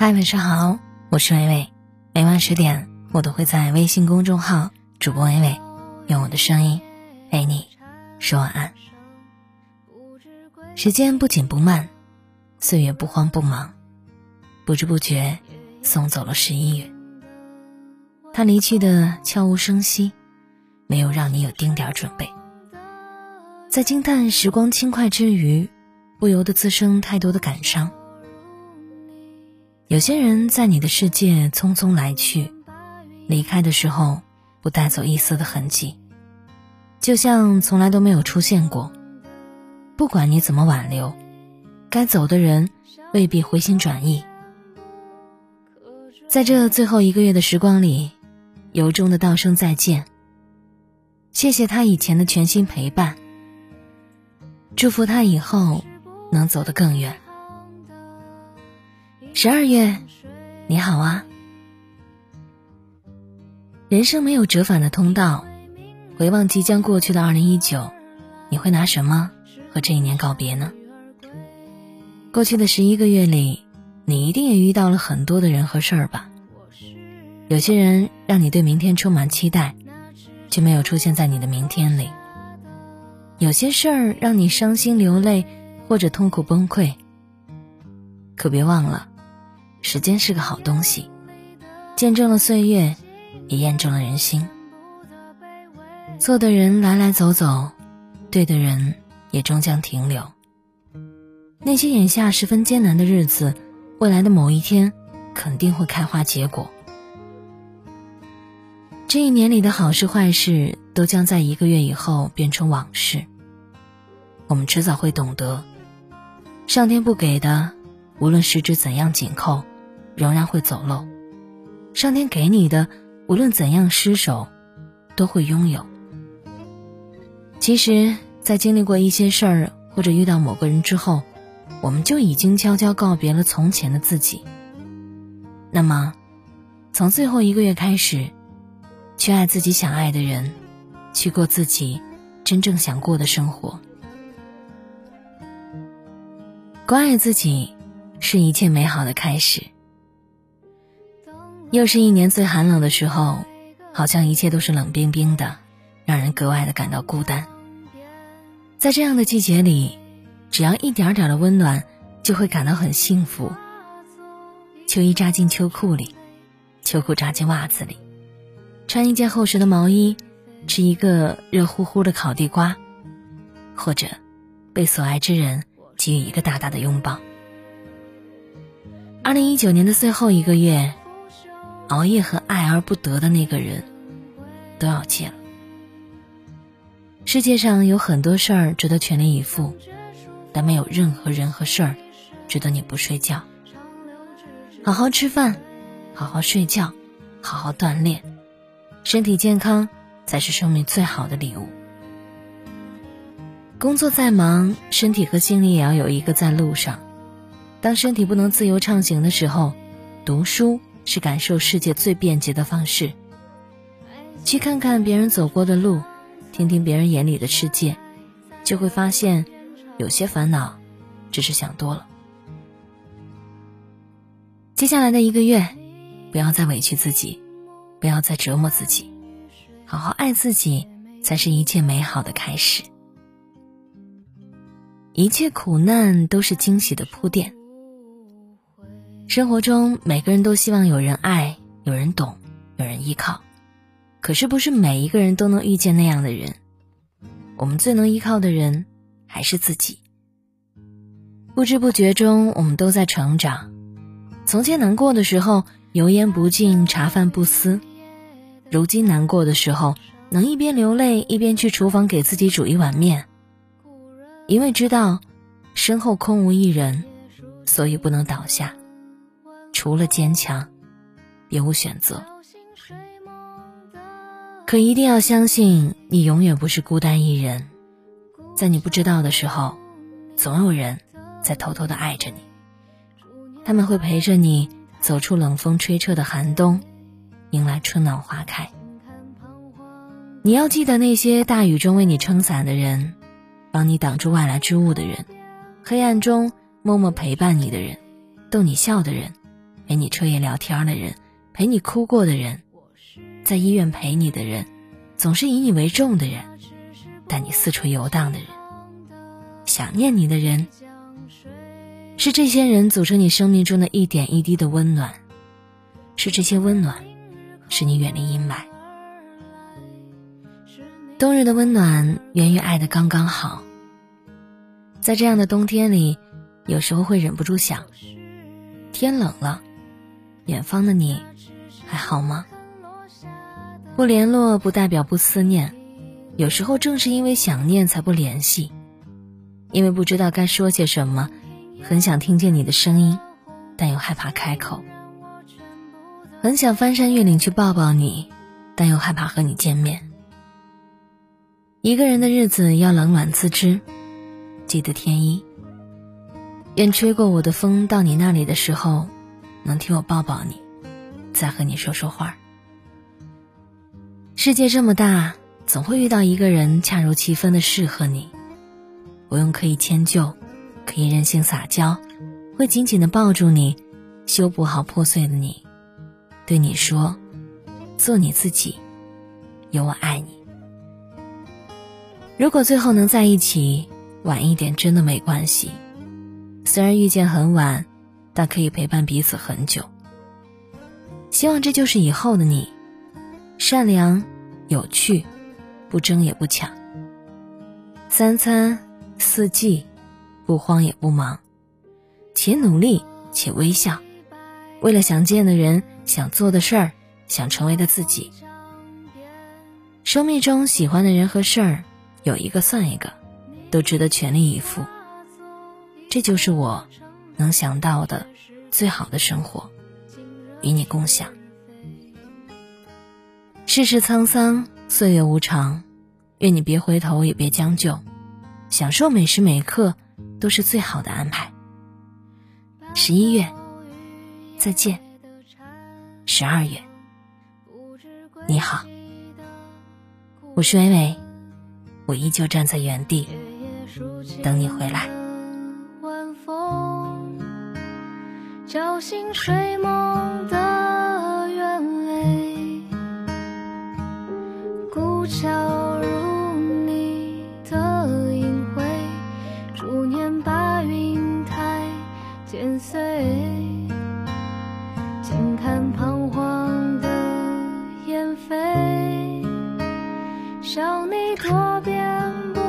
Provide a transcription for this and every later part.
嗨，晚上好，我是微微。每晚十点，我都会在微信公众号“主播微微”用我的声音陪你说晚安。时间不紧不慢，岁月不慌不忙，不知不觉送走了十一月。他离去的悄无声息，没有让你有丁点准备。在惊叹时光轻快之余，不由得滋生太多的感伤。有些人在你的世界匆匆来去，离开的时候不带走一丝的痕迹，就像从来都没有出现过。不管你怎么挽留，该走的人未必回心转意。在这最后一个月的时光里，由衷的道声再见。谢谢他以前的全心陪伴，祝福他以后能走得更远。十二月，你好啊！人生没有折返的通道，回望即将过去的二零一九，你会拿什么和这一年告别呢？过去的十一个月里，你一定也遇到了很多的人和事儿吧？有些人让你对明天充满期待，却没有出现在你的明天里；有些事儿让你伤心流泪或者痛苦崩溃，可别忘了。时间是个好东西，见证了岁月，也验证了人心。错的人来来走走，对的人也终将停留。那些眼下十分艰难的日子，未来的某一天肯定会开花结果。这一年里的好事坏事，都将在一个月以后变成往事。我们迟早会懂得，上天不给的。无论十指怎样紧扣，仍然会走漏；上天给你的，无论怎样失手，都会拥有。其实，在经历过一些事儿或者遇到某个人之后，我们就已经悄悄告别了从前的自己。那么，从最后一个月开始，去爱自己想爱的人，去过自己真正想过的生活，关爱自己。是一切美好的开始。又是一年最寒冷的时候，好像一切都是冷冰冰的，让人格外的感到孤单。在这样的季节里，只要一点点的温暖，就会感到很幸福。秋衣扎进秋裤里，秋裤扎进袜子里，穿一件厚实的毛衣，吃一个热乎乎的烤地瓜，或者被所爱之人给予一个大大的拥抱。二零一九年的最后一个月，熬夜和爱而不得的那个人，都要戒了。世界上有很多事儿值得全力以赴，但没有任何人和事儿值得你不睡觉。好好吃饭，好好睡觉，好好锻炼，身体健康才是生命最好的礼物。工作再忙，身体和心里也要有一个在路上。当身体不能自由畅行的时候，读书是感受世界最便捷的方式。去看看别人走过的路，听听别人眼里的世界，就会发现，有些烦恼，只是想多了。接下来的一个月，不要再委屈自己，不要再折磨自己，好好爱自己，才是一切美好的开始。一切苦难都是惊喜的铺垫。生活中，每个人都希望有人爱、有人懂、有人依靠，可是不是每一个人都能遇见那样的人。我们最能依靠的人还是自己。不知不觉中，我们都在成长。从前难过的时候，油盐不进，茶饭不思；如今难过的时候，能一边流泪一边去厨房给自己煮一碗面。因为知道身后空无一人，所以不能倒下。除了坚强，别无选择。可一定要相信，你永远不是孤单一人。在你不知道的时候，总有人在偷偷的爱着你。他们会陪着你走出冷风吹彻的寒冬，迎来春暖花开。你要记得那些大雨中为你撑伞的人，帮你挡住外来之物的人，黑暗中默默陪伴你的人，逗你笑的人。陪你彻夜聊天的人，陪你哭过的人，在医院陪你的人，总是以你为重的人，带你四处游荡的人，想念你的人，是这些人组成你生命中的一点一滴的温暖，是这些温暖，使你远离阴霾。冬日的温暖源于爱的刚刚好。在这样的冬天里，有时候会忍不住想：天冷了，远方的你还好吗？不联络不代表不思念，有时候正是因为想念才不联系，因为不知道该说些什么，很想听见你的声音，但又害怕开口；很想翻山越岭去抱抱你，但又害怕和你见面。一个人的日子要冷暖自知，记得添衣。愿吹过我的风到你那里的时候，能替我抱抱你，再和你说说话。世界这么大，总会遇到一个人恰如其分的适合你，不用刻意迁就，可以任性撒娇，会紧紧的抱住你，修补好破碎的你，对你说：“做你自己，有我爱你。”如果最后能在一起，晚一点真的没关系。虽然遇见很晚，但可以陪伴彼此很久。希望这就是以后的你，善良、有趣，不争也不抢。三餐四季，不慌也不忙，且努力且微笑，为了想见的人、想做的事儿、想成为的自己。生命中喜欢的人和事儿。有一个算一个，都值得全力以赴。这就是我能想到的最好的生活，与你共享。世事沧桑，岁月无常，愿你别回头，也别将就，享受每时每刻都是最好的安排。十一月，再见。十二月，你好，我是伟伟。我依旧站在原地，等你回来。叫醒睡梦的鸢尾，古桥如你的影辉，逐年把云台剪碎。静看彷徨的燕飞，想你多变不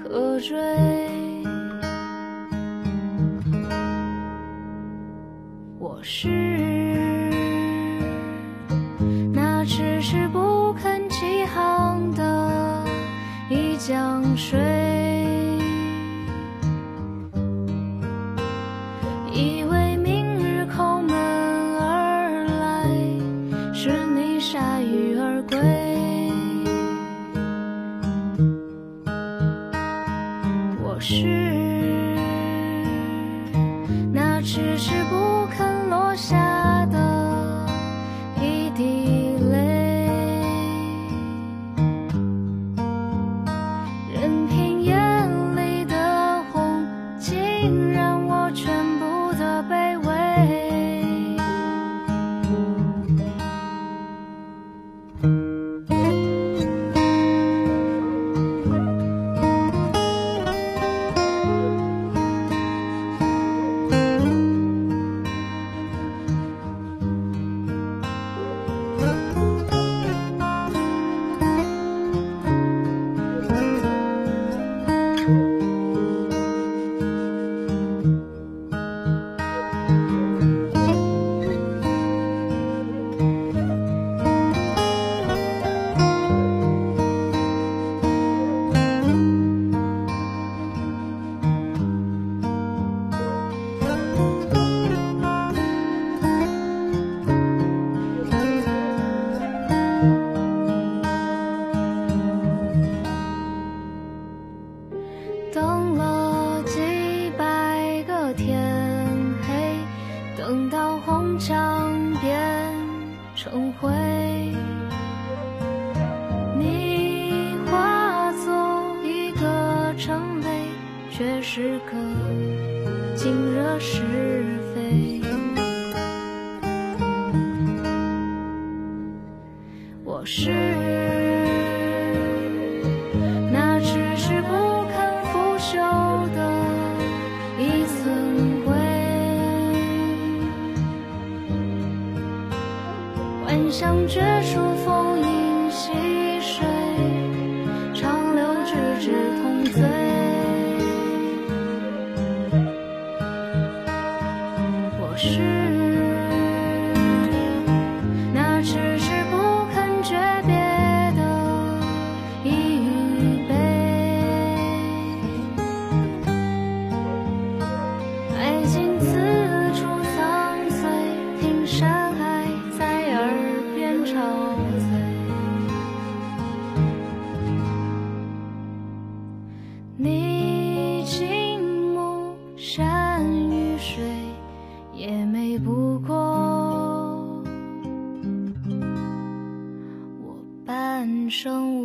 可。追，我是那迟迟不肯起航的一江水，以为惹是非。我是生。